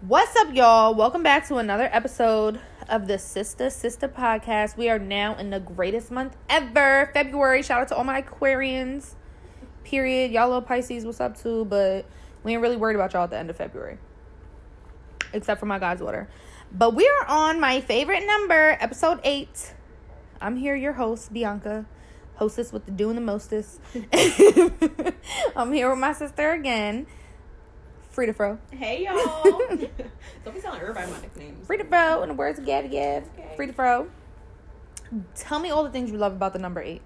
What's up, y'all? Welcome back to another episode of the Sister Sister Podcast. We are now in the greatest month ever, February. Shout out to all my Aquarians. Period. Y'all little Pisces, what's up too? But we ain't really worried about y'all at the end of February, except for my God's order. But we are on my favorite number, episode eight. I'm here, your host, Bianca, hostess with the doing the mostest. I'm here with my sister again, Frida Fro. Hey y'all. Don't be telling everybody my nicknames. Frida Fro, in the words of Gabby Gab. Okay. Frida Fro. Tell me all the things you love about the number eight.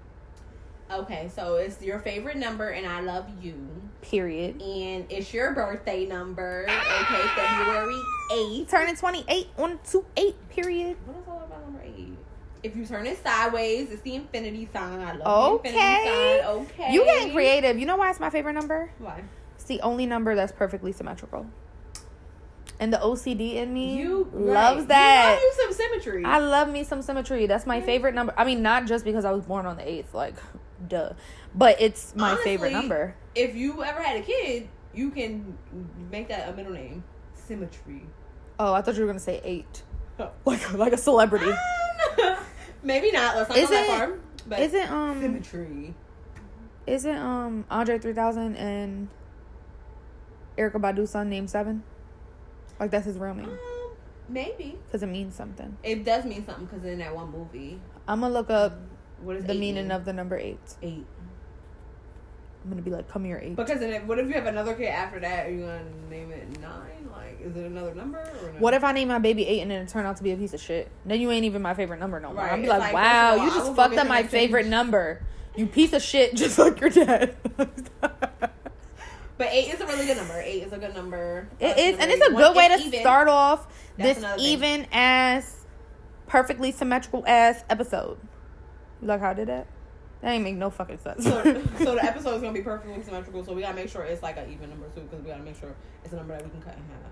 Okay, so it's your favorite number, and I love you. Period. And it's your birthday number. Okay, February eighth. Turning 28 on to 8, period. What is all about number eight? If you turn it sideways, it's the infinity sign. I love the Okay. infinity sign. Okay. You getting creative. You know why it's my favorite number? Why? It's the only number that's perfectly symmetrical. And the OCD in me You loves right. that. You love you some symmetry. I love me some symmetry. That's my Yeah. favorite number. I mean, not just because I was born on the 8th, like, duh. But it's my favorite number. if you ever had a kid, you can make that a middle name. Symmetry. Oh, I thought you were going to say 8. Oh. Like, like a celebrity. Um, Maybe not. Let's not Is go that it- far. But Isn't, um, symmetry. isn't, um, Andre 3000 and Erykah Badu's son named Seven? Like, that's his real name. Um, maybe Because it means something. it does mean something because in that one movie, I'm going to look up what is the meaning mean? of the number 8. eight? I'm going to be like, come here, 8. Because then, what if you have another kid after that? Are you gonna name it nine? Like, is it another number or no? What if I name my baby eight and then it turned out to be a piece of shit? Then you ain't even my favorite number no more. Right, I'll be like, like, wow, all, you just fucked up my favorite number. You piece of shit, just like your dad. But eight is a really good number. Eight is a good number. it Uh, and it's a good way to even. start off That's this even ass, perfectly symmetrical ass episode. You like how I did that? That ain't make no fucking sense. So, so the episode is gonna be perfectly symmetrical. So we gotta make sure it's like an even number too, because we gotta make sure it's a number that we can cut in half.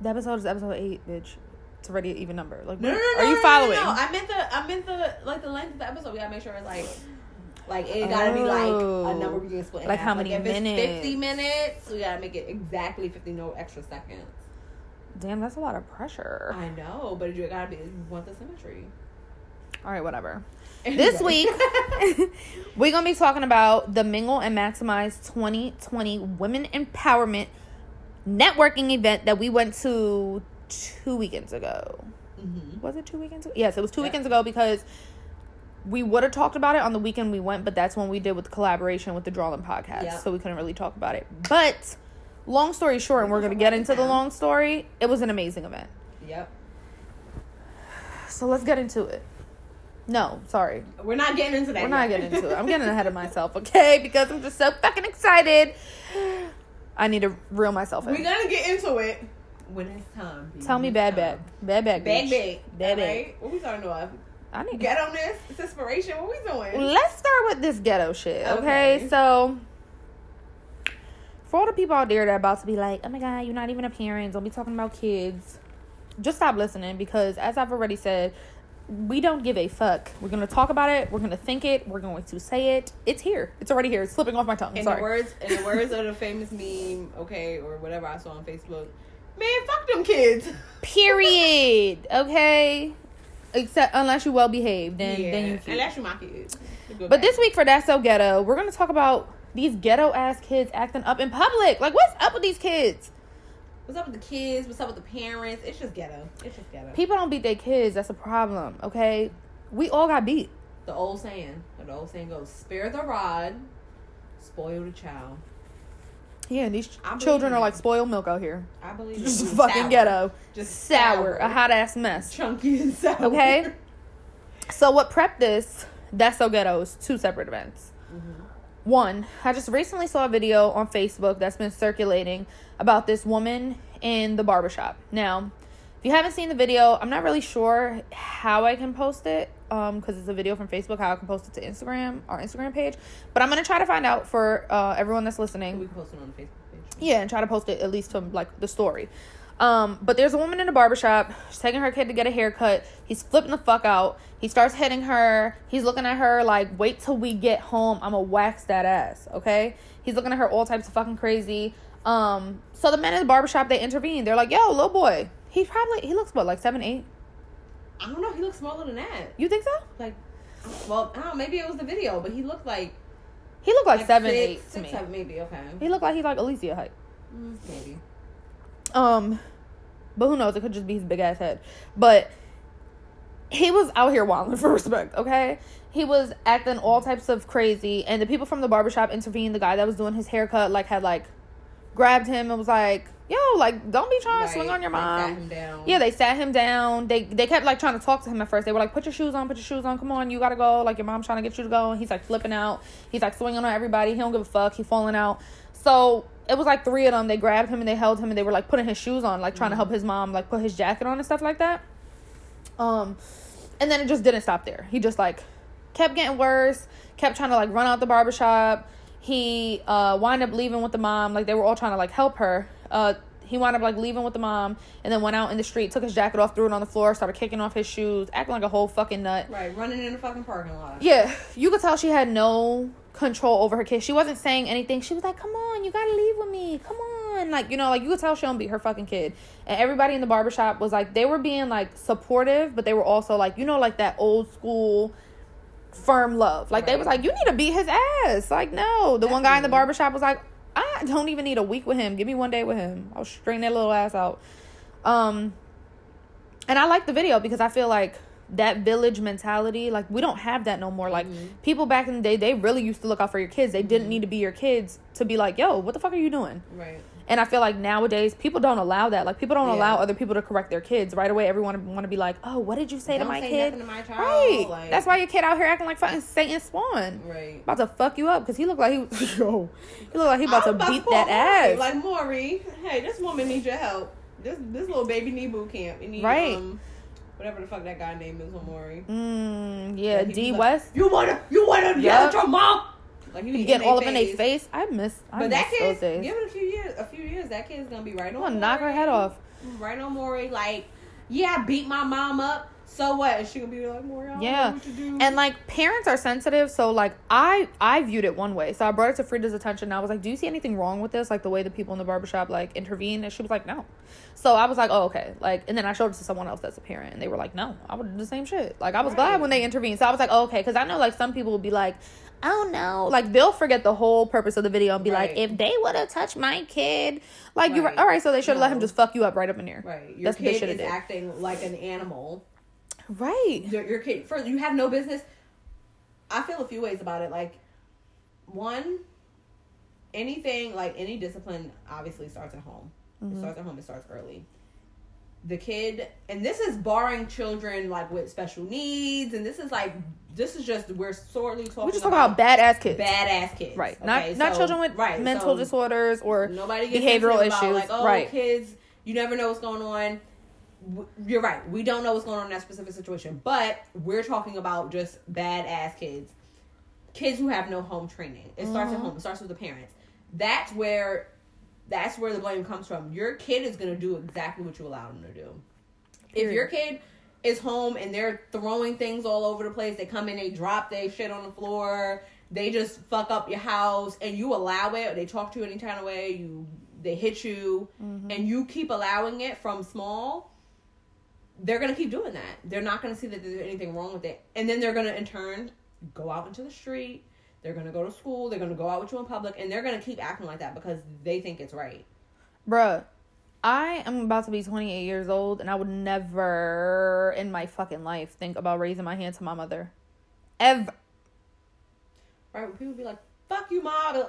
the episode is episode eight, bitch. It's already an even number. Like, No, no, no. are you following? No, no. I meant the, I meant the, like the length of the episode. We gotta make sure it's like, like it gotta be like Oh. a number we can split. Like half. how many if it's minutes? Fifty minutes. We gotta make it exactly fifty, no extra seconds. Damn, that's a lot of pressure. I know, but you gotta be. You want the symmetry. All right, whatever. This week, we're to be talking about the Mingle and Maximize 2020 Women Empowerment Networking event that we went to two weekends ago. Mhm. Was it two weekends ago? Yes, it was two Yeah. weekends ago because we would have talked about it on the weekend we went, but that's when we did with the collaboration with the Drawlin podcast. Yeah. So we couldn't really talk about it. But long story short, and we're going to get into the long story, it was an amazing event. Yep. So let's get into it. No, sorry. We're not getting into that. We're not getting into it. I'm getting ahead of myself, okay? Because I'm just so fucking excited. I need to reel myself in. We're gonna get into it when it's time. baby. Tell me bad, time. bad, bad, bad, Bag bitch. bag. bad, bad. Alright? What are we starting off? I need. To get on this. It's inspiration. What we doing? Let's start with this ghetto shit, okay? Okay. So, for all the people out there that are about to be like, "Oh my god, you're not even a parent. Don't be talking about kids." Just stop listening because, as I've already said, we don't give a fuck. We're gonna talk about it. We're gonna think it. We're going to say it. It's here. It's already here. It's slipping off my tongue. In Sorry. the words, in the words of the famous meme, okay, or whatever I saw on Facebook, man, fuck them kids. Period. Okay. Except unless you well behaved, then yeah, then you. Cute. and that's my kids. But back. this week for That's So Ghetto, we're gonna talk about these ghetto ass kids acting up in public. Like, what's up with these kids? what's up with the kids? What's up with the parents? It's just ghetto. It's just ghetto. People don't beat their kids. That's a problem. Okay, we all got beat. the old saying, the old saying goes: spare the rod, spoil the child. Yeah, and these I children are like spoiled milk out here. I believe Just fucking sour. ghetto, just sour, a hot ass mess. chunky and sour. Okay. So what prepped this? That's so ghetto is two separate events. Mhm. One, I just recently saw a video on Facebook that's been circulating about this woman in the barbershop. Now, if you haven't seen the video, I'm not really sure how I can post it um because it's a video from Facebook how I can post it to Instagram our Instagram page, but I'm going to try to find out for uh everyone that's listening. We can post it on the Facebook page. Yeah, and try to post it at least to like the story. Um, but there's a woman in a barbershop. She's taking her kid to get a haircut. He's flipping the fuck out. He starts hitting her. He's looking at her like, wait till we get home. I'ma wax that ass. Okay? He's looking at her all types of fucking crazy. Um, so the men in the barbershop they intervene. They're like, "Yo, little boy, he probably he looks what like seven, eight. I don't know. He looks smaller than that. You think so? Like, well, I don't know. Maybe it was the video, but he looked like He looked like, seven, six, eight to six, me. seven, maybe. Okay, He looked like he's like Alicia height. Mm, maybe. Um, but who knows? It could just be his big ass head. But he was out here wilding for respect, okay? He was acting all types of crazy, and the people from the barbershop intervened. The guy that was doing his haircut, like, had like grabbed him and was like, "Yo, like, don't be trying to swing on your mom." Yeah, they sat him down. They they kept like trying to talk to him at first. They were like, "Put your shoes on, put your shoes on. Come on, you gotta go." Like your mom's trying to get you to go, and he's like flipping out. He's like swinging on everybody. He don't give a fuck. He falling out. So it was like three of them. They grabbed him and they held him and they were like putting his shoes on, like trying to help his mom like put his jacket on and stuff like that. Um, and then it just didn't stop there. He just like kept getting worse. Kept trying to like run out the barbershop. He uh wound up leaving with the mom. Like they were all trying to like help her. Uh he wound up like leaving with the mom and then went out in the street, took his jacket off, threw it on the floor, started kicking off his shoes, acting like a whole fucking nut. Right, running in the fucking parking lot. Yeah, you could tell she had no control over her kid. She wasn't saying anything. She was like, "Come on, you gotta leave with me. Come on." Like, you know, like you could tell she don't beat her fucking kid. And everybody in the barbershop was like, they were being like supportive, but they were also like, you know, like that old school firm love. Like they was like, you need to beat his ass. Like, no. The one guy in the barbershop was like, I don't even need a week with him. Give me one day with him. I'll straighten that little ass out. Um and I like the video because I feel like that village mentality, like we don't have that no more. Like Mm-hmm. people back in the day, they really used to look out for your kids. They didn't need to be your kids to be like, yo, what the fuck are you doing? Right. And I feel like nowadays people don't allow that. Like people don't Yeah. allow other people to correct their kids right away. Everyone want to be like, oh, what did you say Don't to my say kid? to my child. right. Like, That's why your kid out here acting like fucking Satan spawn. Right. About to fuck you up because he looked like he was yo. He looked like he about to was beat call that ass. Like Maury, hey, this woman needs your help. This this little baby need boot camp. Need Right. um, whatever the fuck that guy name is Maury. mm, yeah, D like, West. You wanna you wanna yell Yup. at your mom? Like You getting in all up in their face. I miss. I But miss that those kid, days. give it a few years. A few years, that kid's gonna be right on. I'm gonna knock her head off. Right on Maury. Like, yeah, I beat my mom up. So what? Is she gonna be like Maury? Yeah. know what to do. And like parents are sensitive, so like I I viewed it one way. So I brought it to Frida's attention. And I was like, "Do you see anything wrong with this? Like the way the people in the barbershop like intervene?" And she was like, "No." So I was like, "Oh, okay." Like, and then I showed it to someone else that's a parent, and they were like, "No, I would do the same shit." Like I was glad when they intervened. So I was like, oh, "Okay," because I know like some people will be like. Oh no! Like they'll forget the whole purpose of the video and be like, "If they would have touched my kid, like you were all right." So they should have let him just fuck you up right up in here. right, your That's kid is did. acting like an animal. Right. your, your kid first you have no business i feel a few ways about it like one anything like any discipline obviously starts at home it mm-hmm. starts at home it starts early the kid and this is barring children like with special needs and this is like this is just we're sorely talking We just talk about badass kids. badass kids Right. okay? not not children with right, mental so disorders or nobody gets behavioral sensitive about, issues. like oh right. kids you never know what's going on you're right we don't know what's going on in that specific situation but we're talking about just badass kids kids who have no home training it starts Mm-hmm. at home it starts with the parents that's where that's where the blame comes from your kid is going to do exactly what you allow them to do if your kid is home and they're throwing things all over the place, they come in, they drop their shit on the floor, they just fuck up your house, and you allow it, or they talk to you any kind of way, you they hit you, Mm-hmm. and you keep allowing it from small, they're gonna keep doing that. They're not gonna see that there's anything wrong with it, and then they're gonna in turn go out into the street. They're gonna go to school. They're gonna go out with you in public, and they're gonna keep acting like that because they think it's right. Bruh, I am about to be 28 years old and I would never in my fucking life think about raising my hand to my mother. Ever. Right? When people be like, "Fuck you, mom,"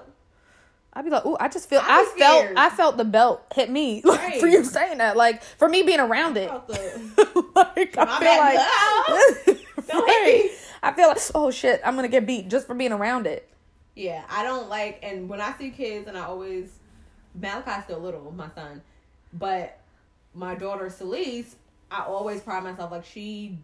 I'd be like, ooh, I just feel, I'd I felt. I felt the belt hit me Right. for you saying that. Like, for me being around it. The- like, I feel like, Don't hit Right. I feel like, oh shit, I'm gonna get beat just for being around it. Yeah, I don't like, and when I see kids, and I always Malachi's still little, my son, but my daughter Celeste, I always pride myself like she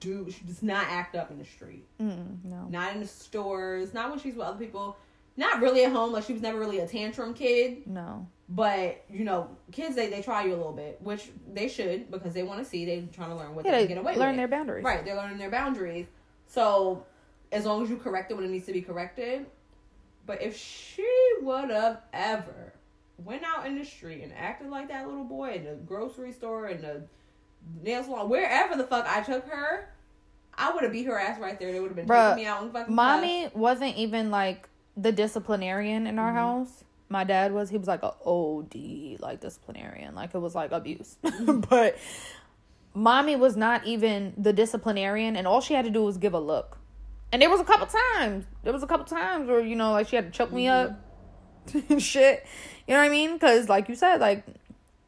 do she does not act up in the street, Mm, no. not in the stores, not when she's with other people, not really at home. Like she was never really a tantrum kid, No. but you know, kids they they try you a little bit, which they should because they want to see they trying to learn what Yeah, they they can get away learn with. their boundaries. Right, they're learning their boundaries. So, as long as you correct it when it needs to be corrected. But if she would have ever went out in the street and acted like that little boy in the grocery store and the nail salon, wherever the fuck I took her, I would have beat her ass right there. They would have been Bruh, taking me out and fucking Mommy wasn't even like the disciplinarian in our Mm-hmm. house. My dad was. He was like a OD like disciplinarian. Like it was like abuse. Mm-hmm. but mommy was not even the disciplinarian, and all she had to do was give a look. And there was a couple times. There was a couple times where you know like she had to choke me up Mm-hmm. and shit. You know what I mean? Because like you said, like you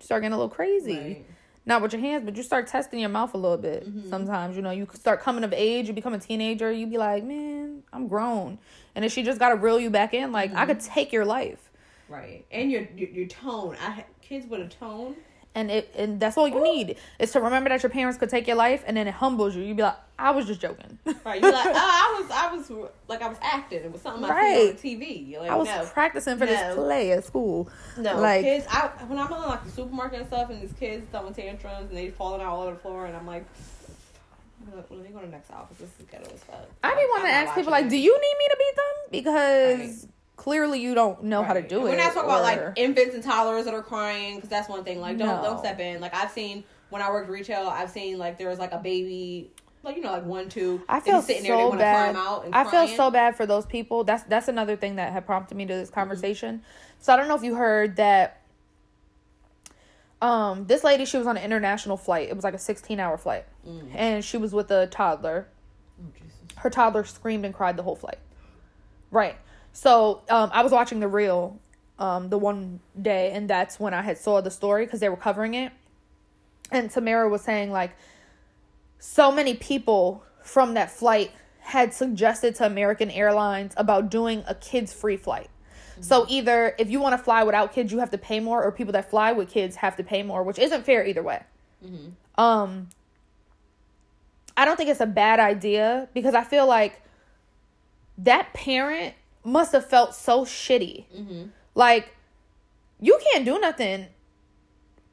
start getting a little crazy. Right. Not with your hands, but you start testing your mouth a little bit. Mm-hmm. Sometimes, you know, you start coming of age, you become a teenager, you be like, man, I'm grown. And if she just got to reel you back in, like, I could Mm-hmm. take your life. Right. And your your, your tone. I kids with a tone. And it and that's all you need is to remember that your parents could take your life, and then it humbles you. you'd be like, I was just joking. Right. You're like, oh, I was I was like I was acting. It was something I Right. on TV. Like, I was no. practicing for this play at school. No, like kids. I when I'm in like the supermarket and stuff, and these kids throwing tantrums and they falling out all over the floor, and I'm like, when they go to the next office, this is ghetto as fuck. I be wanting to ask people like, it. do you need me to beat them? Because clearly you don't know how to Right. do And it. We're not talking about like infants and toddlers that are crying because that's one thing. Like, don't No. don't step in. Like I've seen when I worked retail, I've seen like there was like a baby, like you know, like one two. I feel sitting there, they so want to bad. climb out and I feel so bad for those people. That's that's another thing that had prompted me to Mm-hmm. this conversation. So I don't know if you heard that. Um, this lady, she was on an international flight. It was like a sixteen hour flight, Mm. and she was with a toddler. Oh, Jesus. Her toddler screamed and cried the whole flight. Right. So um, I was watching the Real, um, the one day, and that's when I had saw the story because they were covering it, and Tamera was saying like, so many people from that flight had suggested to American Airlines about doing a kids free flight. So either if you want to fly without kids, you have to pay more, or people that fly with kids have to pay more, which isn't fair either way. Um, I don't think it's a bad idea because I feel like that parent must have felt so shitty. Mm-hmm. Like you can't do nothing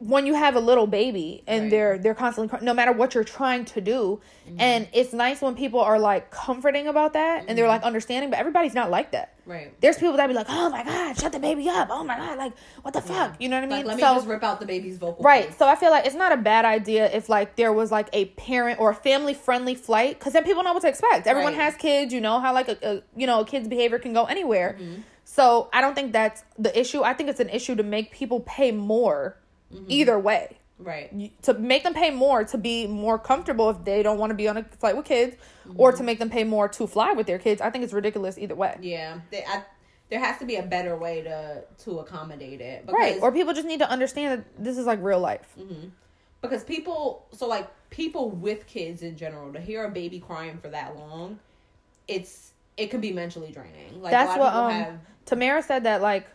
when you have a little baby and Right. they're they're constantly no matter what you're trying to do. And it's nice when people are like comforting about that and they're like understanding but everybody's not like that. Right. there's people that be like oh my god shut the baby up. Oh my god like what the fuck? You know what i Like, mean? let me so just rip out the baby's vocal. right. so i feel like it's not a bad idea if like there was like a parent or a family friendly flight because then people know what to expect. Everyone Right. has kids. You know how like a, a you know a kid's behavior can go anywhere. Mm-hmm. so i don't think that's the issue. I think it's an issue to make people pay more Mm-hmm. either way Right. To make them pay more to be more comfortable if they don't want to be on a flight with kids or Mm-hmm. to make them pay more to fly with their kids i think it's ridiculous either way Yeah. They, I, there has to be a better way to to accommodate it. right or people just need to understand that this is like real life because people so like people with kids in general to hear a baby crying for that long it's it can be mentally draining like that's a what lot um have Tamera said that like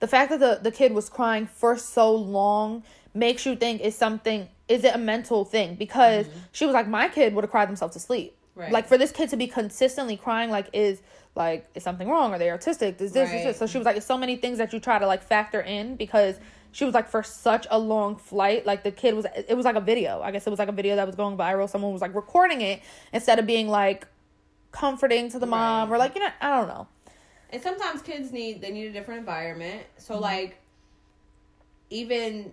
the fact that the the kid was crying for so long makes you think is something is it a mental thing? Because she was like my kid would have cried themselves to sleep. Mm-hmm. Right. like for this kid to be consistently crying like is like is something wrong? Are they autistic? Is this, is this? So she was like it's so many things that you try to like factor in because she was like for such a long flight like the kid was it was like a video. I guess it was like a video that was going viral. Someone was like recording it instead of being like comforting to the mom Right. or like you know i don't know and sometimes kids need they need a different environment so Mm-hmm. like even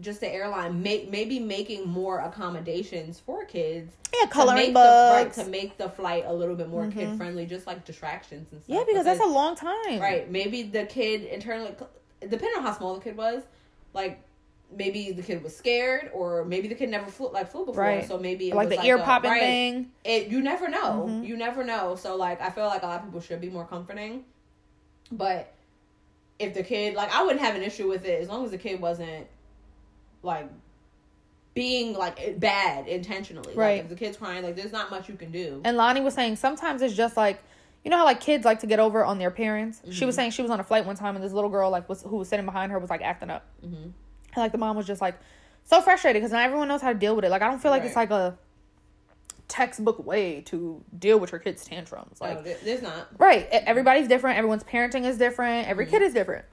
just the airline make maybe making more accommodations for kids Yeah, to coloring the, right, books. to make the flight a little bit more kid friendly just like distractions and stuff yeah, because that's a long time. Right. Maybe the kid internally, depending on how small the kid was, like maybe the kid was scared, or maybe the kid never flew like flew before. Right. So maybe it Like the ear a- popping right. thing. It you never know. Mm-hmm. You never know. So like I feel like a lot of people should be more comforting, but if the kid like I wouldn't have an issue with it as long as the kid wasn't like being like bad intentionally. Right. Like if the kid's crying, like there's not much you can do. And Loni was saying sometimes it's just like you know how like kids like to get over on their parents. She Mm-hmm. was saying she was on a flight one time and this little girl like was who was sitting behind her was like acting up, Mm-hmm. and like the mom was just like so frustrated because not everyone knows how to deal with it. Like I don't feel like it's like a textbook way to deal with your kids' tantrums. Like no, there's not. Right. Everybody's different. Everyone's parenting is different. Every mm-hmm. kid is different.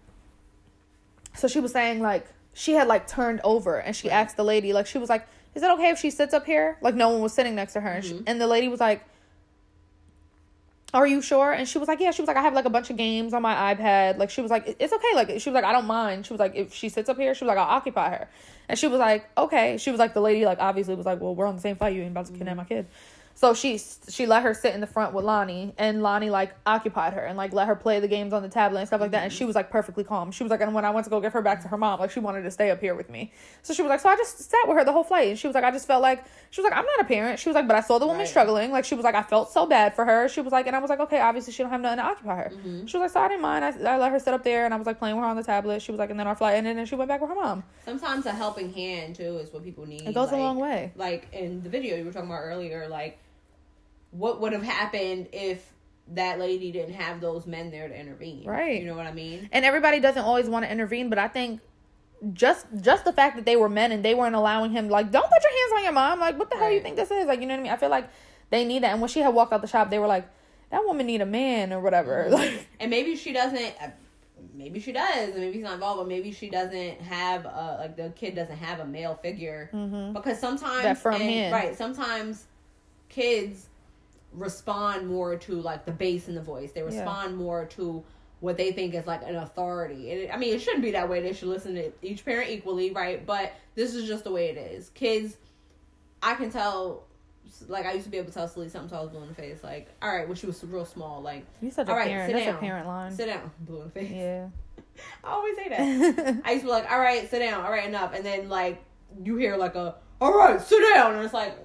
So she was saying like she had like turned over and she asked the lady like she was like, "Is it okay if she sits up here?" Like no one was sitting next to her, and, she, mm-hmm. and the lady was like, are you sure? And she was like, yeah. She was like, I have like a bunch of games on my iPad. Like she was like, it's okay. Like she was like, I don't mind. She was like, if she sits up here, she was like, I'll occupy her. And she was like, okay. She was like, the lady like obviously was like, well, we're on the same flight. You ain't about to kidnap mm-hmm. my kid. So she she let her sit in the front with Loni, and Loni like occupied her and like let her play the games on the tablet and stuff like that. And she was like perfectly calm. She was like, and when I went to go give her back to her mom, like she wanted to stay up here with me. So she was like, so I just sat with her the whole flight, and she was like, I just felt like she was like, I'm not a parent. She was like, but I saw the woman Right. struggling. Like she was like, I felt so bad for her. She was like, and I was like, okay, obviously she don't have nothing to occupy her. Mm-hmm. She was like, so I didn't mind. I, I let her sit up there, and I was like playing with her on the tablet. She was like, and then our flight ended, and she went back with her mom. Sometimes a helping hand too is what people need. It goes a long way. Like in the video you were talking about earlier, like what would have happened if that lady didn't have those men there to intervene? Right. You know what I mean? and everybody doesn't always want to intervene but i think just just the fact that they were men and they weren't allowing him like don't put your hands on your mom like what the hell you think this is like you know what i mean i feel like they need that and when she had walked out the shop they were like that woman need a man or whatever like And maybe she doesn't. uh, Maybe she does, maybe he's not involved, but maybe she doesn't have a like the kid doesn't have a male figure because sometimes That firm and- hand. right? Sometimes kids respond more to like the bass in the voice. They respond more to what they think is like an authority. And it, I mean, it shouldn't be that way. They should listen to each parent equally, right? But this is just the way it is. Kids, I can tell. Like I used to be able to tell Celie something so I was blue in the face. Like, all right, when she was real small, like, you a All right, parent sit that's down. a parent line sit down, blue in the face. yeah I always say that. I used to be like, all right, sit down, all right, enough, and then like you hear like a, all right, sit down, and it's like,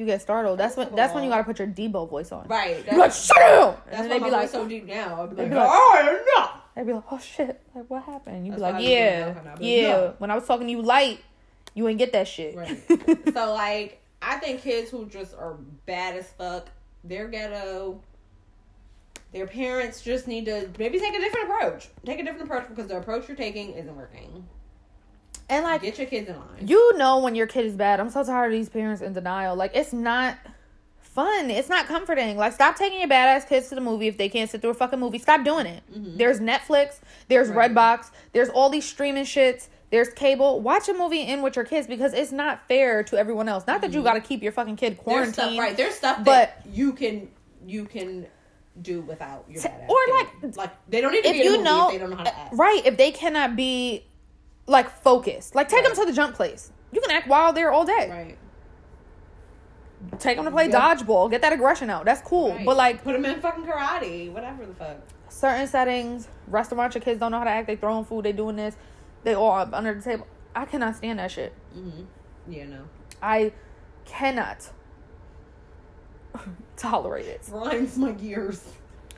you get startled that's when that's when you gotta put your Deebo voice on right, You're like that's, shut and that's why they'd be like so deep now. I'd be like, be like- all oh, right, enough. they'd be like oh shit like what happened you'd be like why I be yeah doing that now, but yeah when i was talking to you light you ain't get that shit Right. so like, I think kids who just are bad as fuck, they're ghetto. Their parents just need to maybe take a different approach. Take a different approach because the approach you're taking isn't working. And like Get your kids in line. you know when your kid is bad. I'm so tired of these parents in denial. Like it's not fun. It's not comforting. Like stop taking your badass kids to the movie if they can't sit through a fucking movie. Stop doing it. Mm-hmm. There's Netflix. There's Right. Redbox. There's all these streaming shits. There's cable. Watch a movie in with your kids because it's not fair to everyone else. Not that you mm-hmm. got to keep your fucking kid quarantined. There's stuff right. There's stuff but- that you can you can do without your T- badass or, kid. like, like they don't need to if be in a you movie know, if they don't know how to act. right? If they cannot be like focused, like take Right. them to the jump place. You can act wild there all day. Right. Take them to play Yeah. dodgeball. Get that aggression out. That's cool. right. But like put them in fucking karate, whatever the fuck. certain settings, restaurants, your kids don't know how to act. They throwing food. They doing this. They all up under the table. I cannot stand that shit. Mm-hmm. Yeah, no. I cannot tolerate it. Grinds my gears.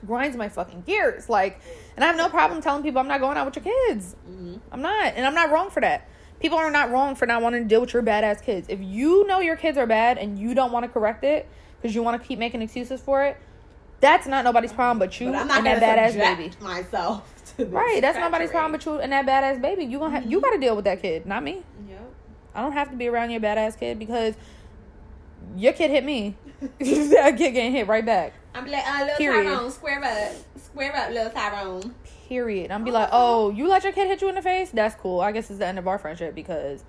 Grinds my fucking gears. Like, and I have no problem telling people I'm not going out with your kids. Mm-hmm. I'm not, and I'm not wrong for that. People are not wrong for not wanting to deal with your badass kids. If you know your kids are bad and you don't want to correct it because you want to keep making excuses for it, that's not nobody's problem but you But I'm not and that badass baby. myself to this Right, that's nobody's problem but you and that badass baby. You gonna ha- you got to deal with that kid, not me. Yep. I don't have to be around your badass kid because your kid hit me. that kid getting hit right back. I'm be like, uh, little Period. Tyrone, square up, square up, little Tyrone. Period. I'm be like, oh, you let your kid hit you in the face? That's cool. I guess it's the end of our friendship because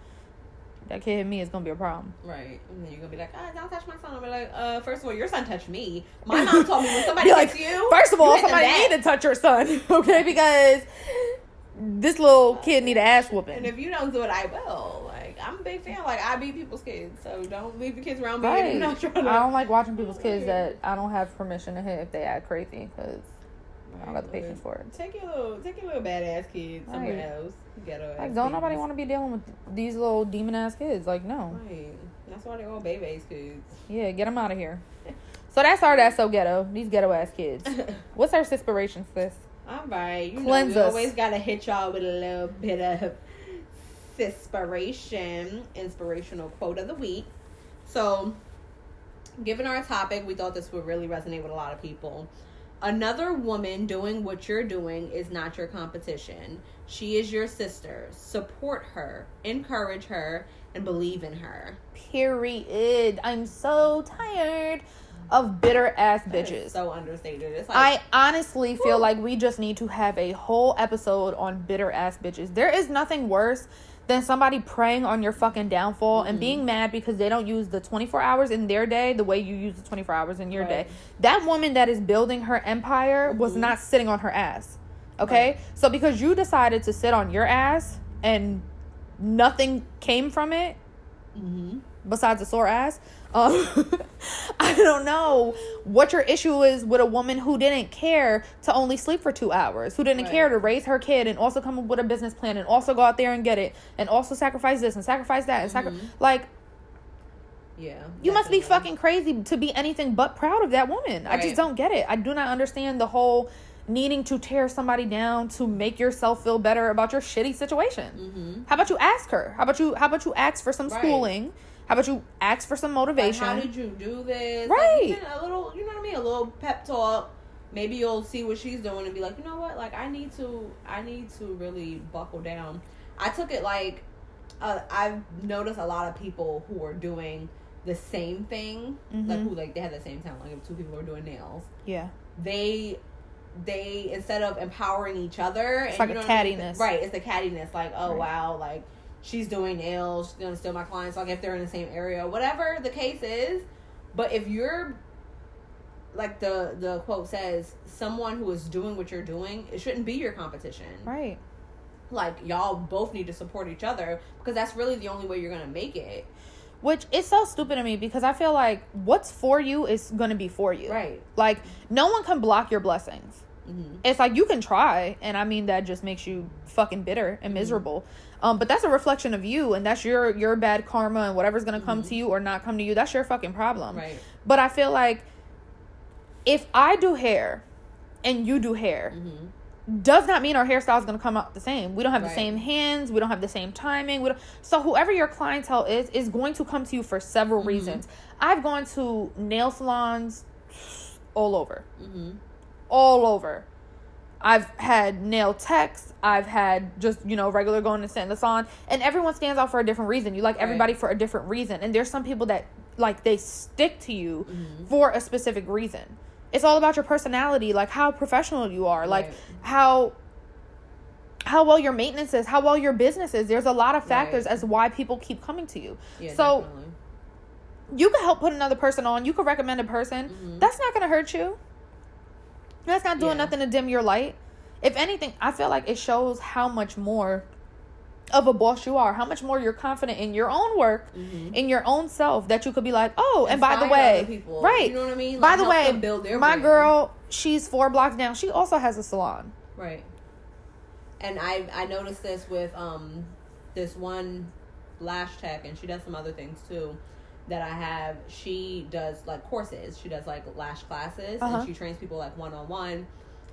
that kid hit me is gonna be a problem. Right, and then you're gonna be like, ah, don't touch my son. I'm like, uh, first of all, your son touched me. My mom told me when somebody Be hits like, you, First of all, somebody need to touch your son, okay? Because this little kid need an ass whooping. And if you don't do it, I will. I'm a big fan. Like, I beat people's kids, so don't leave your kids around me. Right. not trying to. I don't like watching people's kids that I don't have permission to hit if they act crazy because I don't got the patience for it. Take your little, take your little badass kids somewhere Right. else. Ghetto. Like, don't nobody want to be dealing with these little demon ass kids. Like, no. Right. That's why they're all babies kids. Yeah, get them out of here. So that's our that's so ghetto. These ghetto ass kids. What's our inspiration, sis? All right. You Cleanse know, we us. always gotta hit y'all with a little bit of inspiration, inspirational quote of the week. So, given our topic, we thought this would really resonate with a lot of people. Another woman doing what you're doing is not your competition. She is your sister. Support her, encourage her, and believe in her. Period. I'm so tired of bitter ass bitches. so understated. It's like I honestly feel Woo. like we just need to have a whole episode on bitter ass bitches. There is nothing worse than somebody preying on your fucking downfall Mm-hmm. and being mad because they don't use the 24 hours in their day the way you use the 24 hours in your Right. day. That woman that is building her empire was Mhm. not sitting on her ass. Okay? Right. So because you decided to sit on your ass and nothing came from it Mm-hmm. Besides a sore ass, um, I don't know what your issue is with a woman who didn't care to only sleep for two hours, who didn't Right. care to raise her kid and also come up with a business plan and also go out there and get it and also sacrifice this and sacrifice that and Mhm. like Yeah. you must be fucking crazy to be anything but proud of that woman. I just don't get it. I do not understand the whole needing to tear somebody down to make yourself feel better about your shitty situation. Mm-hmm. How about you ask her? How about you how about you ask for some Right. schooling? How about you ask for some Like, motivation? how did you do this? Right. Like, a little, you know what I mean? A little pep talk. Maybe you'll see what she's doing and be like, you know what? Like, I need to, I need to really buckle down. I took it like, uh, I've noticed a lot of people who are doing the same thing, like Mhm. who like they have the same talent. Like if two people are doing nails, yeah. they they instead of empowering each other, It's and like you a know what I mean? cattiness. right? It's the cattiness. Like, oh Right. wow, like she's doing nails, she's gonna steal my clients. Like if they're in the same area, whatever the case is. But if you're like the the quote says, someone who is doing what you're doing, it shouldn't be your competition. Right. Like y'all both need to support each other because that's really the only way you're gonna make it. Which is so stupid to me because I feel like what's for you is going to be for you. Right. Like no one can block your blessings. Mm-hmm. It's like you can try, and I mean that just makes you fucking bitter Mm-hmm. and miserable. Um, but that's a reflection of you, and that's your your bad karma, and whatever's gonna come to you or not come to you, that's your fucking problem. Mm-hmm. Right. But I feel like if I do hair and you do hair, Mm-hmm. does not mean our hairstyle is going to come out the same. We don't have the same hands. We don't have the same timing. We don't, so whoever your clientele is is going to come to you for several Mhm. reasons. I've gone to nail salons all over, Mm-hmm. all over. I've had nail techs. I've had just you know regular going to sit in the salon, and everyone stands out for a different reason. You like Right. everybody for a different reason, and there's some people that like they stick to you Mhm. for a specific reason. It's all about your personality, like how professional you are, like Right. how how well your maintenance is, how well your business is. There's a lot of factors Right. as why people keep coming to you. Yeah. So- definitely. You can help put another person on. You can recommend a person. Mhm. That's not going to hurt you. That's not doing Yeah. nothing to dim your light. If anything, I feel like it shows how much more of a boss you are, how much more you're confident in your own work, Mhm. in your own self that you could be like, "Oh, and by the way, people. right. You know what I mean? by the way, my brand. girl, she's 4 blocks down. She also has a salon." Right. And I I noticed this with um this one lash tech, and she does some other things too. That I have, she does like courses. She does like lash classes, Uh-huh. and she trains people like one on one.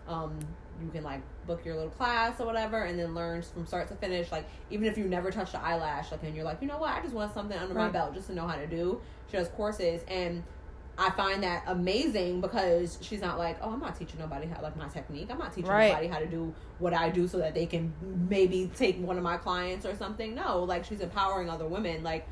Um, you can like book your little class or whatever, and then learn from start to finish. Like even if you never touched an eyelash, like and you're like, you know what, I just want something under my belt just to know how to do. She does courses, and I find that amazing because she's not like, oh, I'm not teaching nobody how like my technique. I'm not teaching Right. nobody how to do what I do so that they can maybe take one of my clients or something. No, like she's empowering other women like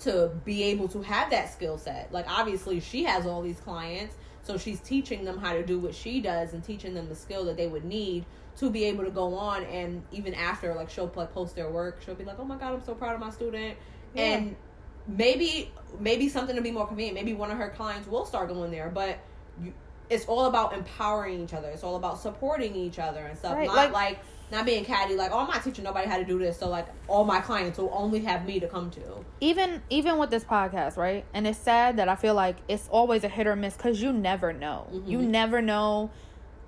to be able to have that skill set. Like obviously she has all these clients, so she's teaching them how to do what she does and teaching them the skill that they would need to be able to go on and even after like she'll like post their work, she'll be like, "Oh my god, I'm so proud of my student." Yeah. And maybe maybe something to be more convenient. Maybe one of her clients will start going there, but you, it's all about empowering each other. It's all about supporting each other and stuff. Right, Not like- like, not being catty. Like, oh, I'm not teaching nobody how to do this. So like, all my clients will only have me to come to. even even with this podcast right and it's sad that i feel like it's always a hit or miss because you never know you Mhm. never know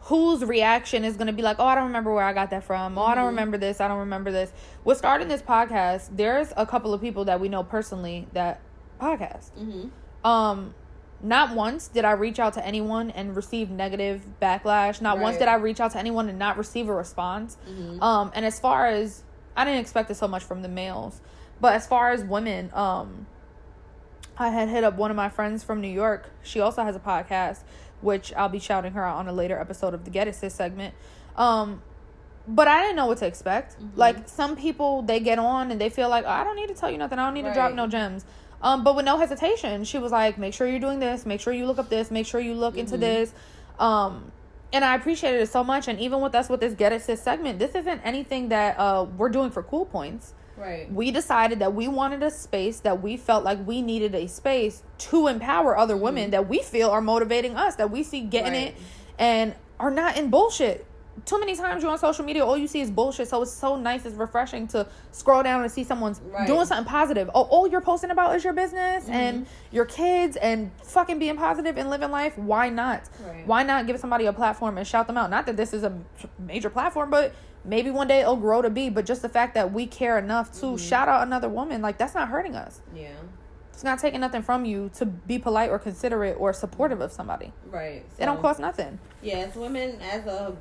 whose reaction is going to be like oh i don't remember where i got that from oh i don't Mhm. remember this i don't remember this with starting this podcast there's a couple of people that we know personally that podcast Mm-hmm. um not once did i reach out to anyone and receive negative backlash not once did i reach out to anyone and not receive a response Mm-hmm. um, and as far as I didn't expect it so much from the males, but as far as women, um, I had hit up one of my friends from New York. She also has a podcast, which I'll be shouting her out on a later episode of the Get It Sis segment. Um, but I didn't know what to expect. Mhm. Like some people, they get on and they feel like oh, I don't need to tell you nothing. I don't need to drop no gems. Um, but with no hesitation, she was like, "Make sure you're doing this. Make sure you look up this. Make sure you look into Mhm. this." Um, and I appreciated it so much. And even with us with this Get It Sis segment, this isn't anything that uh, we're doing for cool points. Right. We decided that we wanted a space that we felt like we needed a space to empower other women that we feel are motivating us, that we see getting Right. it and are not in bullshit. Too many times you're on social media, all you see is bullshit. So it's so nice, it's refreshing to scroll down and see someone's Right. doing something positive. Oh, all you're posting about is your business mm-hmm. and your kids and fucking being positive and living life. Why not? Right. Why not give somebody a platform and shout them out? Not that this is a major platform, but maybe one day it'll grow to be. But just the fact that we care enough to mm-hmm. shout out another woman, like that's not hurting us. Yeah. It's not taking nothing from you to be polite or considerate or supportive of somebody. Right. It don't cost nothing. Yeah, as women, as a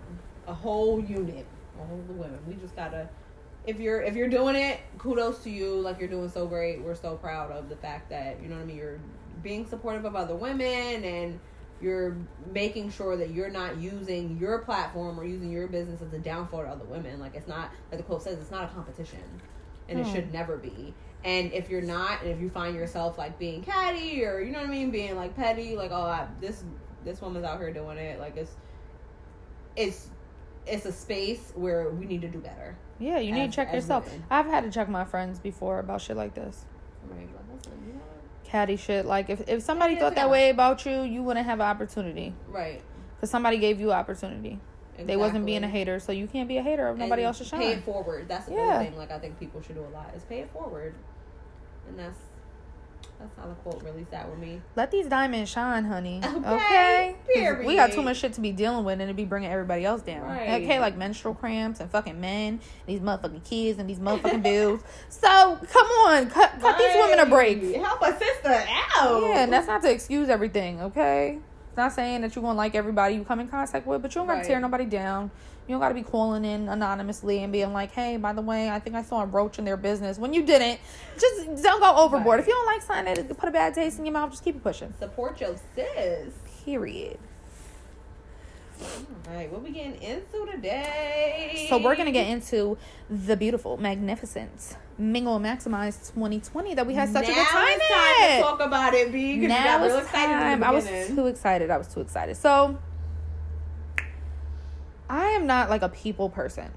a whole unit, all the women, we just gotta. If you're if you're doing it, kudos to you. Like you're doing so great. We're so proud of the fact that you know what I mean. You're being supportive of other women and you're making sure that you're not using your platform or using your business as a downfall to other women. Like it's not, like the quote says, it's not a competition, and it Hmm. should never be. And if you're not, and if you find yourself like being catty or you know what I mean, being like petty, like oh I, this this woman's out here doing it, like it's it's it's a space where we need to do better. Yeah, you need As- to check yourself. women. I've had to check my friends before about shit like this. Right? Like, listen, you know what? Catty shit. Like if, if somebody Yeah, thought that way about you, you wouldn't have an opportunity. Right. Because somebody gave you opportunity. They wasn't being a hater, so you can't be a hater of nobody And else's Pay it forward. That's the Yeah. thing. Like I think people should do a lot is pay it forward, and that's that's how the quote really sat with me. Let these diamonds shine, honey. Okay, Okay? We got too much shit to be dealing with and it be bringing everybody else down. Right. Okay, like menstrual cramps and fucking men, these motherfucking kids and these motherfucking bills. So come on, cut cut these women a break. Help a sister out. Yeah, and that's not to excuse everything, okay? It's not saying that you're gonna like everybody you come in contact with, but you don't gotta tear nobody down. You don't gotta be calling in anonymously and being like, hey, by the way, I think I saw a roach in their business when you didn't. Just don't go overboard. Right. If you don't like something that put a bad taste in your mouth, just keep it pushing. support your sis. Period. All right, what we getting into today? So we're gonna get into the beautiful, magnificent, mingle and maximize 2020 that we had such now a good time it's time in. to talk about it, B. Got now real it's excited in time. I was too excited. I was too excited. So I am not like a people person.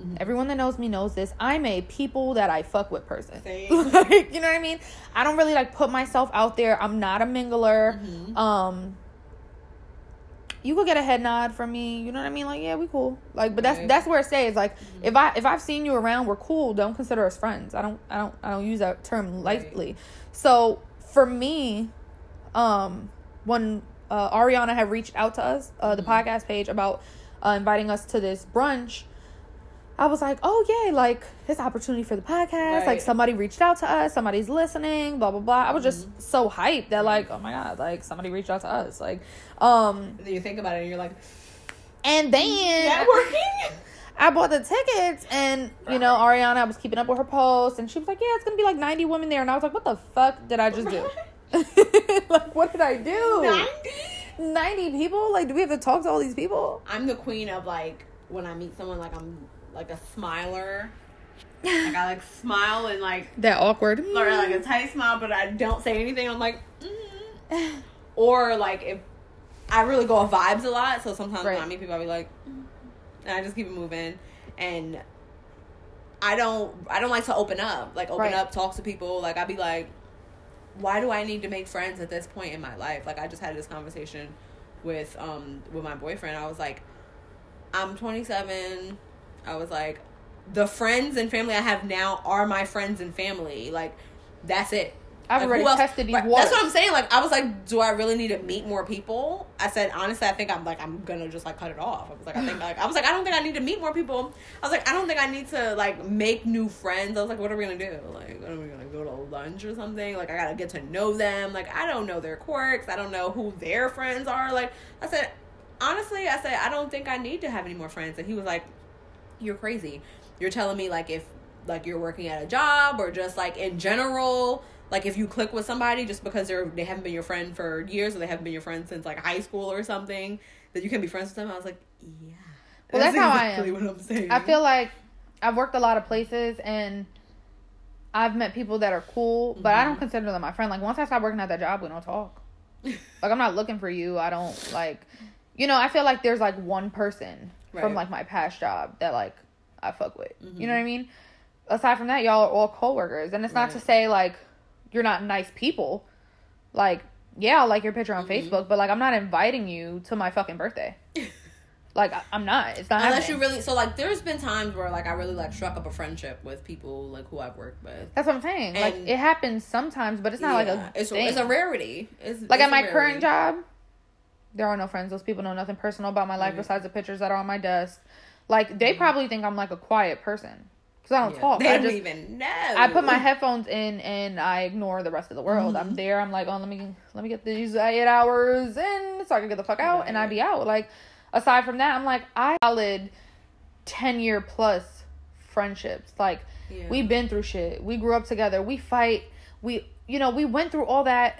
Mm-hmm. Everyone that knows me knows this. I'm a people that I fuck with person. Same. like, you know what I mean? I don't really like put myself out there. I'm not a mingler. Mhm. Um you could get a head nod from me. You know what I mean? Like, yeah, we cool. Like, but that's Right. that's where it stays. Like, if I if I've seen you around, we're cool. Don't consider us friends. I don't I don't I don't use that term lightly. So for me, um, when uh, Ariana had reached out to us, uh, the podcast page about uh, inviting us to this brunch, I was like, oh yay, like this opportunity for the podcast. Like somebody reached out to us, somebody's listening, blah blah blah. I was just so hyped that like, oh my god, like somebody reached out to us. Like, um, then you think about it and you're like, and then networking? I bought the tickets and you know, Ariana I was keeping up with her post and she was like, Yeah, it's gonna be like ninety women there and I was like, What the fuck did I just do? like what did I do? 90? 90 people? Like do we have to talk to all these people? I'm the queen of like when I meet someone like I'm like a smiler. Like I like smile and like That awkward. or like a tight smile, but I don't say anything. I'm like, mm. or like if I really go off vibes a lot, so sometimes Right. when I meet people, I'll be like, mm. and I just keep it moving, and I don't I don't like to open up, like open Right. up, talk to people. Like I'd be like, why do I need to make friends at this point in my life? Like I just had this conversation with um with my boyfriend. I was like, I'm 27. I was like, the friends and family I have now are my friends and family. Like that's it. I've Like, already tested these Right, waters. That's what I'm saying. Like I was like, do I really need to meet more people? I said honestly, I think I'm like I'm gonna just like cut it off. I was like, I think like I was like, I don't think I need to meet more people. I was like, I don't think I need to like make new friends. I was like, what are we gonna do? Like, are we gonna go to lunch or something? Like I gotta get to know them. Like I don't know their quirks. I don't know who their friends are. Like I said, honestly, I said I don't think I need to have any more friends. And he was like, you're crazy. You're telling me like if like you're working at a job or just like in general, like if you click with somebody just because they're they haven't been your friend for years or they haven't been your friend since like high school or something, that you can be friends with them. I was like, yeah. Well, that's how I am. what I'm saying. I feel like I've worked a lot of places and I've met people that are cool, but I don't consider them my friend. Like once I stop working at that job, we don't talk. like I'm not looking for you. I don't like you know, I feel like there's like one person from like my past job that like I fuck with. Mhm. You know what I mean? Aside from that, y'all are all coworkers, and it's not to say like you're not nice people. Like, yeah, I'll like your picture on Mhm. Facebook, but like I'm not inviting you to my fucking birthday. like I- I'm not. It's not Unless happening. you really so like there's been times where like I really like struck up a friendship with people like who I've worked with. That's what I'm saying. like it happens sometimes, but it's not like a it's it's a rarity. It's, like it's at my rarity. current job, there are no friends. Those people know nothing personal about my life Mhm. besides the pictures that are on my desk. Like they probably think I'm like a quiet person because I don't Yeah. talk. They I don't just even know. I put my headphones in and I ignore the rest of the world. I'm Mhm. there. I'm like, oh, let me let me get these eight hours in so I can get the fuck out, and I Right. be out. Like aside from that, I'm like I solid ten year plus friendships. Like Yeah. we've been through shit. We grew up together. We fight. We you know we went through all that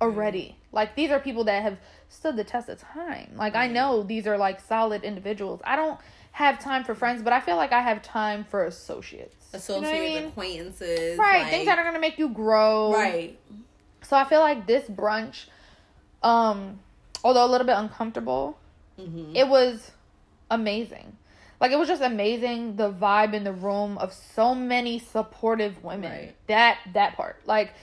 already. Like these are people that have stood the test of time. Like I know these are like solid individuals. I don't have time for friends, but I feel like I have time for associates. You know I mean? acquaintances. Right, like- things that are gonna make you grow. right. So I feel like this brunch, um, although a little bit uncomfortable, hmm it was amazing. Like it was just amazing the vibe in the room of so many supportive women. Right. That that part. Like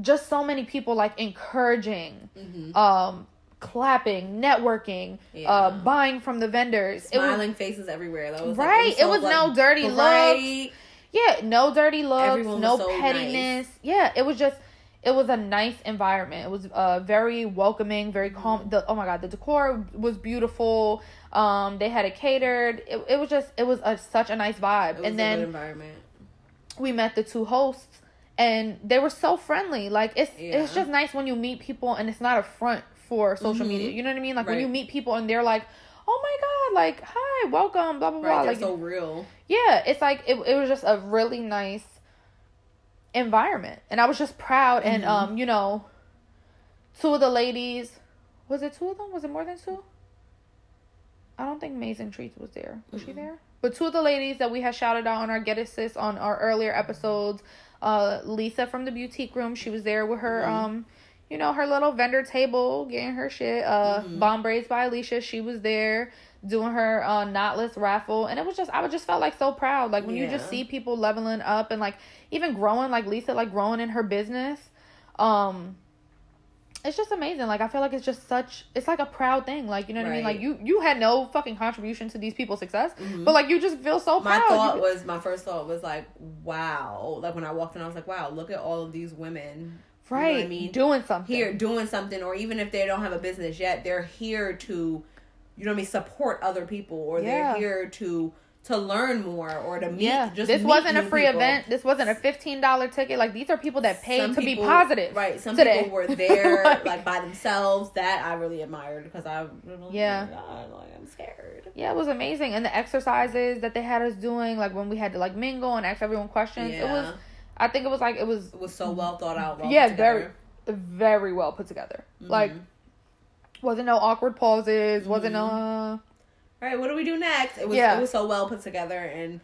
just so many people like encouraging, hmm um, clapping, networking, Yeah. uh, buying from the vendors. It was Smiling faces everywhere. That was like, Right, it was so, no dirty looks. Yeah, no dirty looks, no so pettiness. Yeah, it was just it was a nice environment. It was uh very welcoming, very calm. Mm-hmm. The oh my god, the decor was beautiful. Um, they had it catered. It, it was just it was a, such a nice vibe. It was and a then good environment. we met the two hosts, and they were so friendly. Like it's it's just nice when you meet people, and it's not a front for social Mhm. media. You know what I mean? Like when you meet people, and they're like. Oh my god! Like, hi, welcome, blah blah blah. Right, they're Like, so real. yeah, it's like it, it was just a really nice environment. And I was just proud and Mhm. um, you know, two of the ladies was it two of them? Was it more than two? I don't think Mason Treats was there. Was she Mm-mm. there? But two of the ladies that we had shouted out on our Get It Sis on our earlier episodes, uh Lisa from the boutique room, she was there with her Mhm. um you know, her little vendor table getting her shit. Uh Mhm. Bomb Braids by Alicia, she was there doing her uh knotless raffle and it was just I would just felt like so proud. Like when you just see people leveling up and like even growing like Lisa like growing in her business. Um it's just amazing. Like I feel like it's just such it's like a proud thing. Like you know what I mean? Like you you had no fucking contribution to these people's success. Mhm. But like you just feel so proud. my thought You- was my first thought was like, wow. Like when I walked in, I was like, wow, look at all of these women. You know right I mean? doing something. here doing something or even if they don't have a business yet they're here to you know what I mean support other people or Yeah. they're here to to learn more or to meet yeah, just this wasn't a free people. event. This wasn't a fifteen dollar ticket. Like these are people that paid Some to people- be positive. right some today. people were there Like- like, by themselves that i really admired because i oh Yeah. oh like i'm scared Yeah, it was amazing, and the exercises that they had us doing, like when we had to like mingle and ask everyone questions. It was, Yeah. I think it was like it was it was so well thought out well Yeah, very- very well put together. Like Mhm. wasn't no awkward pauses. Wasn't Mhm. no. Uh, all right what do we do next it was Yeah. it was so well put together and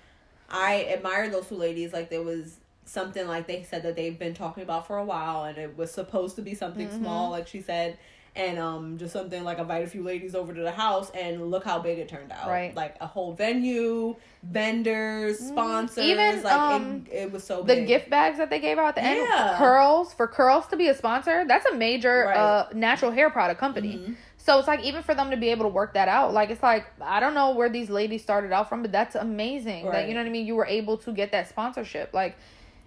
i admired those two ladies like there was something like they said that they've been talking about for a while and it was supposed to be something Mhm. small like she said and um just something like invite a few ladies over to the house and look how big it turned out Right. like a whole venue vendors sponsors Even, like um, it, it was so the big. gift bags that they gave out at the end, Yeah. curls for curls to be a sponsor. That's a major Right. uh natural hair product company. Mhm. So it's like even for them to be able to work that out, like it's like I don't know where these ladies started out from, but that's amazing. That you know what I mean. You were able to get that sponsorship. Like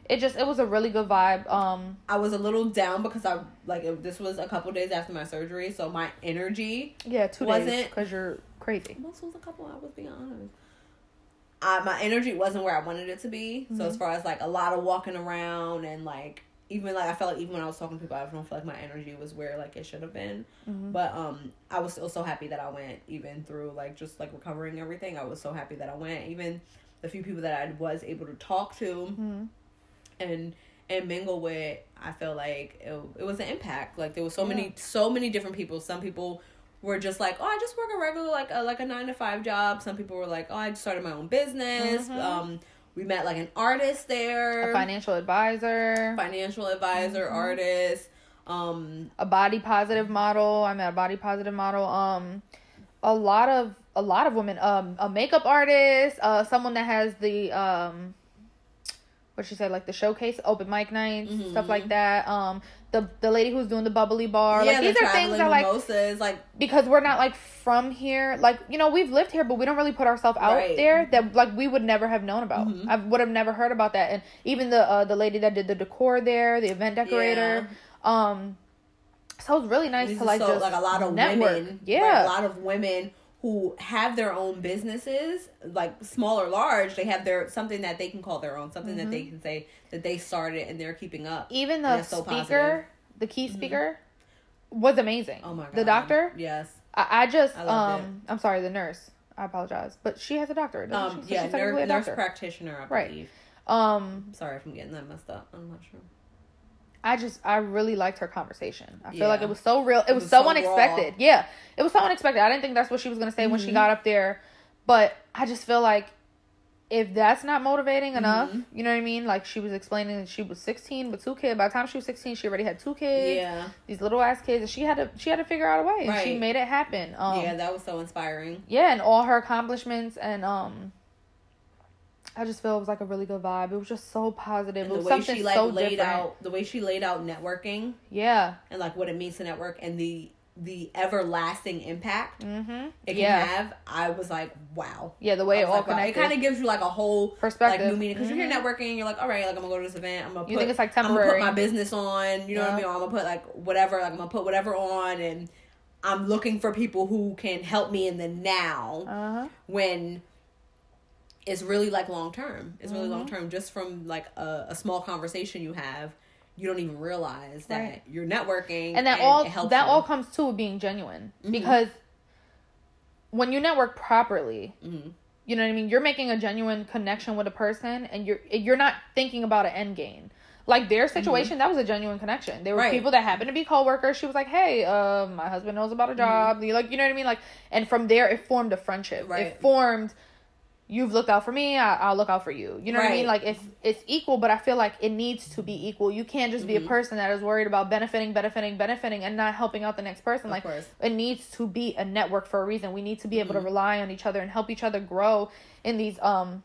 it just it was a really good vibe. Um, I was a little down because I like it, this was a couple days after my surgery, so my energy yeah, two Wasn't- because you're crazy. Most was a couple hours, being honest. Uh, my energy wasn't where I wanted it to be. So as far as like a lot of walking around and like even like I felt like even when I was talking to people, I don't feel like my energy was where like it should have been. Mhm. But um, I was still so happy that I went, even through like just like recovering everything. I was so happy that I went. Even the few people that I was able to talk to Mhm. And and mingle with, I feel like it, it was an impact. Like there was so Yeah. many so many different people. Some people were just like, oh, I just work a regular like a like a nine to five job. Some people were like, oh, I just started my own business. Mhm. Um, we met like an artist there, A financial advisor, financial advisor, Mhm. artist. Um, a body positive model. I met a body positive model. Um, a lot of a lot of women um a makeup artist uh someone that has the um what she said like the showcase open mic nights stuff like that um the the lady who's doing the bubbly bar Mm-hmm. yeah, like the these are things that like mimosas, like because we're not like from here like you know we've lived here but we don't really put ourselves out Right. there that like we would never have known about Mhm. i would have never heard about that and even the uh the lady that did the decor there the event decorator um so it's really nice These to like so, just like a lot of network. women, yeah right, a lot of women who have their own businesses, like small or large. They have their something that they can call their own, something that they can say that they started and they're keeping up. even the so speaker positive. Mm-hmm. the key speaker was amazing Oh my god, the doctor yes, I, I just I um i'm sorry the nurse i apologize but she has a doctorate doesn't um, she? So yeah, she's nurse, a nurse doctor. practitioner, I Right. believe. um Sorry if I'm getting that messed up. I'm not sure. I just I really liked her conversation. I feel like it was so real. It, was, was so, so unexpected. raw. Yeah. It was so unexpected. I didn't think that's what she was gonna say when she Mhm. got up there. But I just feel like if that's not motivating enough, Mhm. you know what I mean? Like she was explaining that she was sixteen with two kids. By the time she was sixteen, she already had two kids. Yeah, These little ass kids, and she had to she had to figure out a way, and she made it happen. Um, yeah, that was so inspiring. yeah, and all her accomplishments, and um, I just feel it was like a really good vibe. It was just so positive. And it the was way something she like so laid different. out, the way she laid out networking Yeah. and like what it means to network and the the everlasting impact Mm-hmm. it yeah. can have. I was like, wow. Yeah, the way it all like, wow. It kind of gives you like a whole Perspective. like new meaning because Mhm. you're here networking you're like, all right, like I'm gonna go to this event. I'm gonna You put, think it's, like, temporary? I'm gonna put my business on. You know what I mean? Or I'm gonna put like whatever. Like I'm gonna put whatever on, and I'm looking for people who can help me in the now Uh huh. when it's really like long term. It's really Mhm. long term. Just from like a, a small conversation you have, you don't even realize that Right. you're networking, And that all it helps that you. all comes to being genuine Mhm. because when you network properly, Mhm. you know what I mean. You're making a genuine connection with a person, and you're you're not thinking about an end game. Like their situation, that was a genuine connection. There were Mm-hmm. Right. people that happened to be coworkers. She was like, "Hey, uh, my husband knows about a job." You like, you know what I mean? Like, and from there, it formed a friendship. Right. It formed. You've looked out for me. I, I'll look out for you. You know what I mean? Like it's it's equal, but I feel like it needs to be equal. You can't just be a Mhm. person that is worried about benefiting, benefiting, benefiting, and not helping out the next person. Of like course. it needs to be a network for a reason. We need to be able to Mhm. rely on each other and help each other grow in these um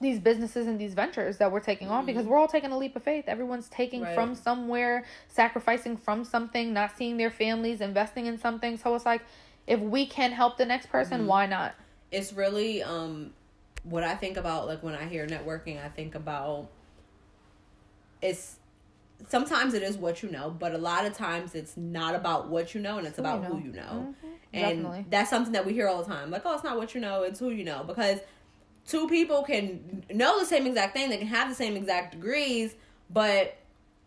these businesses and these ventures that we're taking on because we're all taking a leap of faith. Everyone's taking Mm-hmm. Right. from somewhere, sacrificing from something, not seeing their families, investing in something. So it's like if we can help the next person, Mhm. why not? It's really um what I think about like when I hear networking, I think about it's sometimes it is what you know, but a lot of times it's not about what you know and it's Who you about know. who you know. Mhm. And Definitely. that's something that we hear all the time. Like, oh, it's not what you know, it's who you know. Because two people can know the same exact thing, they can have the same exact degrees, but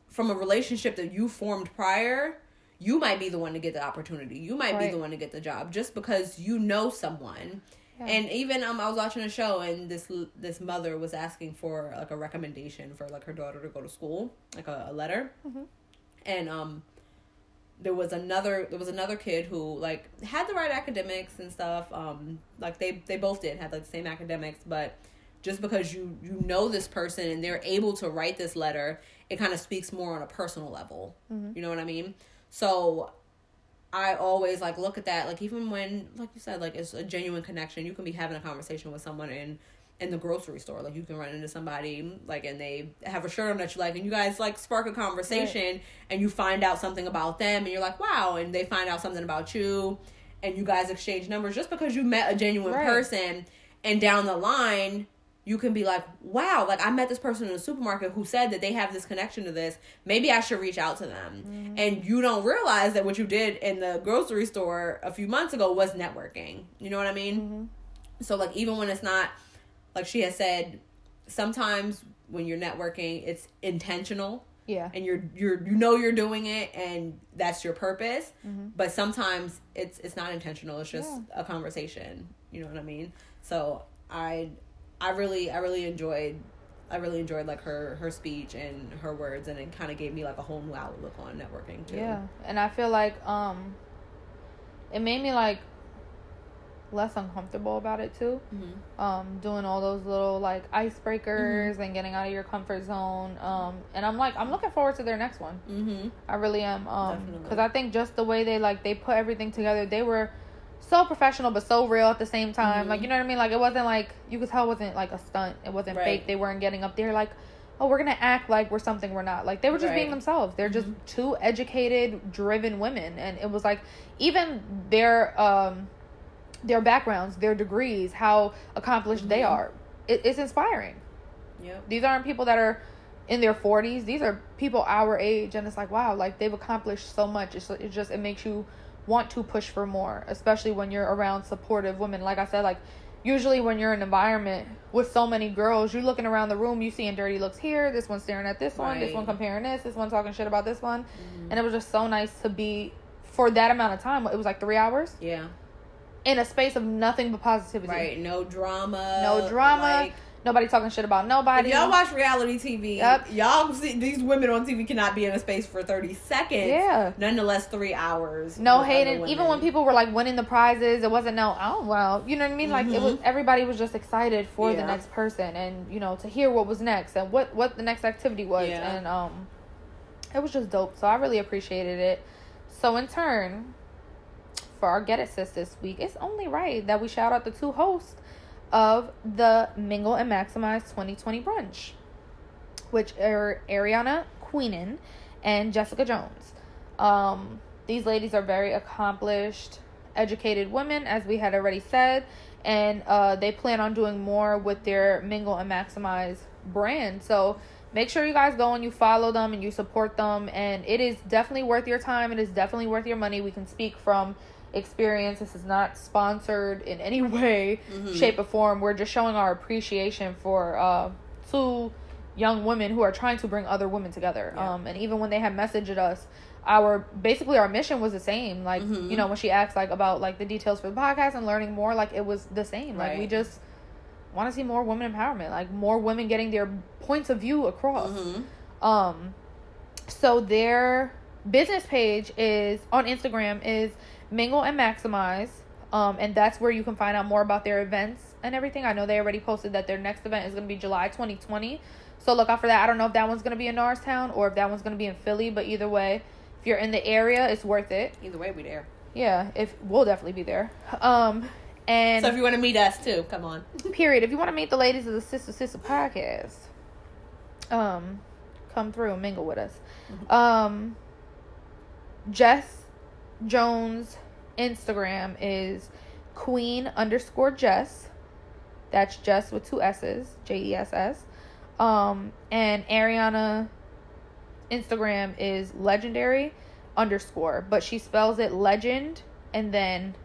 from a relationship that you formed prior, you might be the one to get the opportunity. You might be the one to get the job just because you know someone. Yeah. And even um, I was watching a show and this this mother was asking for like a recommendation for like her daughter to go to school, like a, a letter, Mhm. and um, there was another there was another kid who like had the right academics and stuff. Um, like they they both did had like the same academics, but just because you you know this person and they're able to write this letter, it kind of speaks more on a personal level. Mhm. You know what I mean? So I always like look at that. Like even when like you said like it's a genuine connection you can be having a conversation with someone in in the grocery store. Like you can run into somebody like and they have a shirt on that you like and you guys like spark a conversation and you find out something about them and you're like wow and they find out something about you and you guys exchange numbers. Just because you met a genuine Right. person and down the line you can be like wow like i met this person in the supermarket who said that they have this connection to this. Maybe i should reach out to them. Mm-hmm. and you don't realize that what you did in the grocery store a few months ago was networking. You know what i mean? Mhm. so like even when it's not like she has said sometimes when you're networking it's intentional. Yeah. and you're you're you know you're doing it and that's your purpose. Mhm. but sometimes it's it's not intentional. It's just a conversation. You know what i mean? So i i really i really enjoyed i really enjoyed like her her speech and her words and it kind of gave me like a whole new outlook on networking too Yeah, and I feel like um, it made me like less uncomfortable about it too. hmm Um, doing all those little like icebreakers and getting out of your comfort zone. Um, and I'm like, I'm looking forward to their next one. hmm I really am. Um, because I think just the way they like they put everything together, they were so professional but so real at the same time. Mhm. Like you know what I mean? Like it wasn't like you could tell it wasn't like a stunt. It wasn't Right. fake. They weren't getting up there like, oh, we're gonna act like we're something we're not. Like they were just being themselves. They're just Mhm. two educated, driven women, and it was like even their um their backgrounds, their degrees, how accomplished they Mhm. are. It, it's inspiring. Yep. These aren't people that are in their 40s. These are people our age, and it's like wow, like they've accomplished so much. It's it just it makes you want to push for more, especially when you're around supportive women. Like I said, like usually when you're in an environment with so many girls, you're looking around the room, you seeing dirty looks here, this one staring at this one, this one comparing this, this one talking shit about this one, Mhm. and it was just so nice to be for that amount of time. It was like three hours Yeah. in a space of nothing but positivity. Right. No drama. No drama. Like, Nobody talking shit about if nobody. y'all watch reality TV, Yep. y'all see these women on TV cannot be in a space for thirty seconds. Yeah. Nonetheless, three hours. no hating. Even when people were like winning the prizes, it wasn't no. Oh well, you know what I mean. Like it was. Mhm. Everybody was just excited for the next person, and you know to hear what was next and what what the next activity was, Yeah. and um, it was just dope. So I really appreciated it. So in turn, for our Get It Sis this week, it's only right that we shout out the two hosts of the Mingle and Maximize 2020 brunch, which are Ariana Queenan and Jessica Jones. Um, these ladies are very accomplished, educated women, as we had already said, and uh, they plan on doing more with their Mingle and Maximize brand. So make sure you guys go and you follow them and you support them. And it is definitely worth your time. It is definitely worth your money. We can speak from experience. This is not sponsored in any way, Mhm. shape, or form. We're just showing our appreciation for uh, two young women who are trying to bring other women together. Yeah. Um, and even when they had messaged us, our basically our mission was the same. Like Mhm. you know when she asked like about like the details for the podcast and learning more, like it was the same. Like we just want to see more women empowerment, like more women getting their points of view across. Mhm. Um, so their business page is on Instagram is Mingle and Maximize. Um, and that's where you can find out more about their events and everything. I know they already posted that their next event is going to be July 2020. So look out for that. I don't know if that one's going to be in Norristown or if that one's going to be in Philly, but either way, if you're in the area, it's worth it. Either way, we there. Yeah, if we'll definitely be there. Um, and So if you want to meet us too, come on. period. If you want to meet the ladies of the Sister Sister podcast, um, come through and mingle with us. Um, Jess Jones Instagram is Queen underscore Jess. That's Jess with two S's, J E S S. Um, and Ariana Instagram is legendary underscore, but she spells it legend and then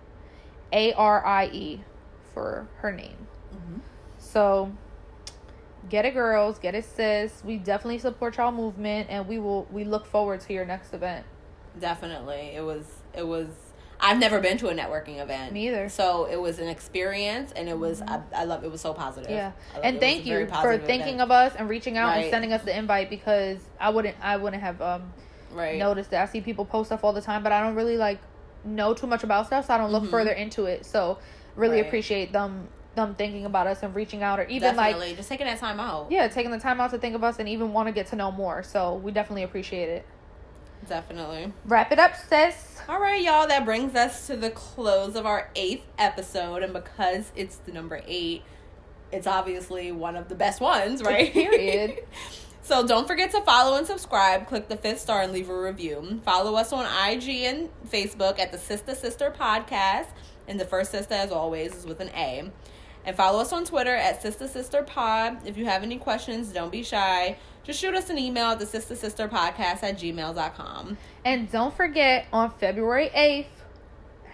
A R I E for her name. Mhm. So get it girls, get it sis. We definitely support y'all movement and we will we look forward to your next event. Definitely, it was. It was. I've never been to a networking event. Neither. So it was an experience, and it was. I, I love. It was so positive. Yeah. And it thank very you for thinking event. of us and reaching out and sending us the invite because I wouldn't I wouldn't have um right. noticed that. I see people post stuff all the time, but I don't really like know too much about stuff, so I don't look Mhm. further into it. So really Right. appreciate them them thinking about us and reaching out or even Definitely, like just taking that time out. yeah, taking the time out to think of us and even want to get to know more. So we definitely appreciate it. Definitely. Wrap it up, sis. All right, y'all. That brings us to the close of our eighth episode, and because it's the number eight, it's obviously one of the best ones, right? Period. so don't forget to follow and subscribe. Click the fifth star and leave a review. Follow us on IG and Facebook at the Sister Sister Podcast, and the first sister, as always, is with an A. And follow us on Twitter at Sister Sister Pod. If you have any questions, don't be shy. Just shoot us an email at the Sister Sister Podcast at gmail.com. And don't forget on February 8th,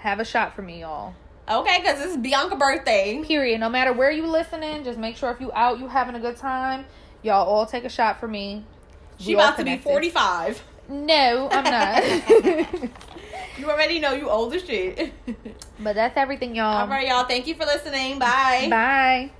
have a shot for me, y'all. Okay, because it's Bianca birthday. Period. No matter where you listening, just make sure if you out, you having a good time. Y'all all take a shot for me. She We about to be 45. No, I'm not. You already know you old as shit. but that's everything, y'all. All right, y'all. Thank you for listening. Bye. Bye.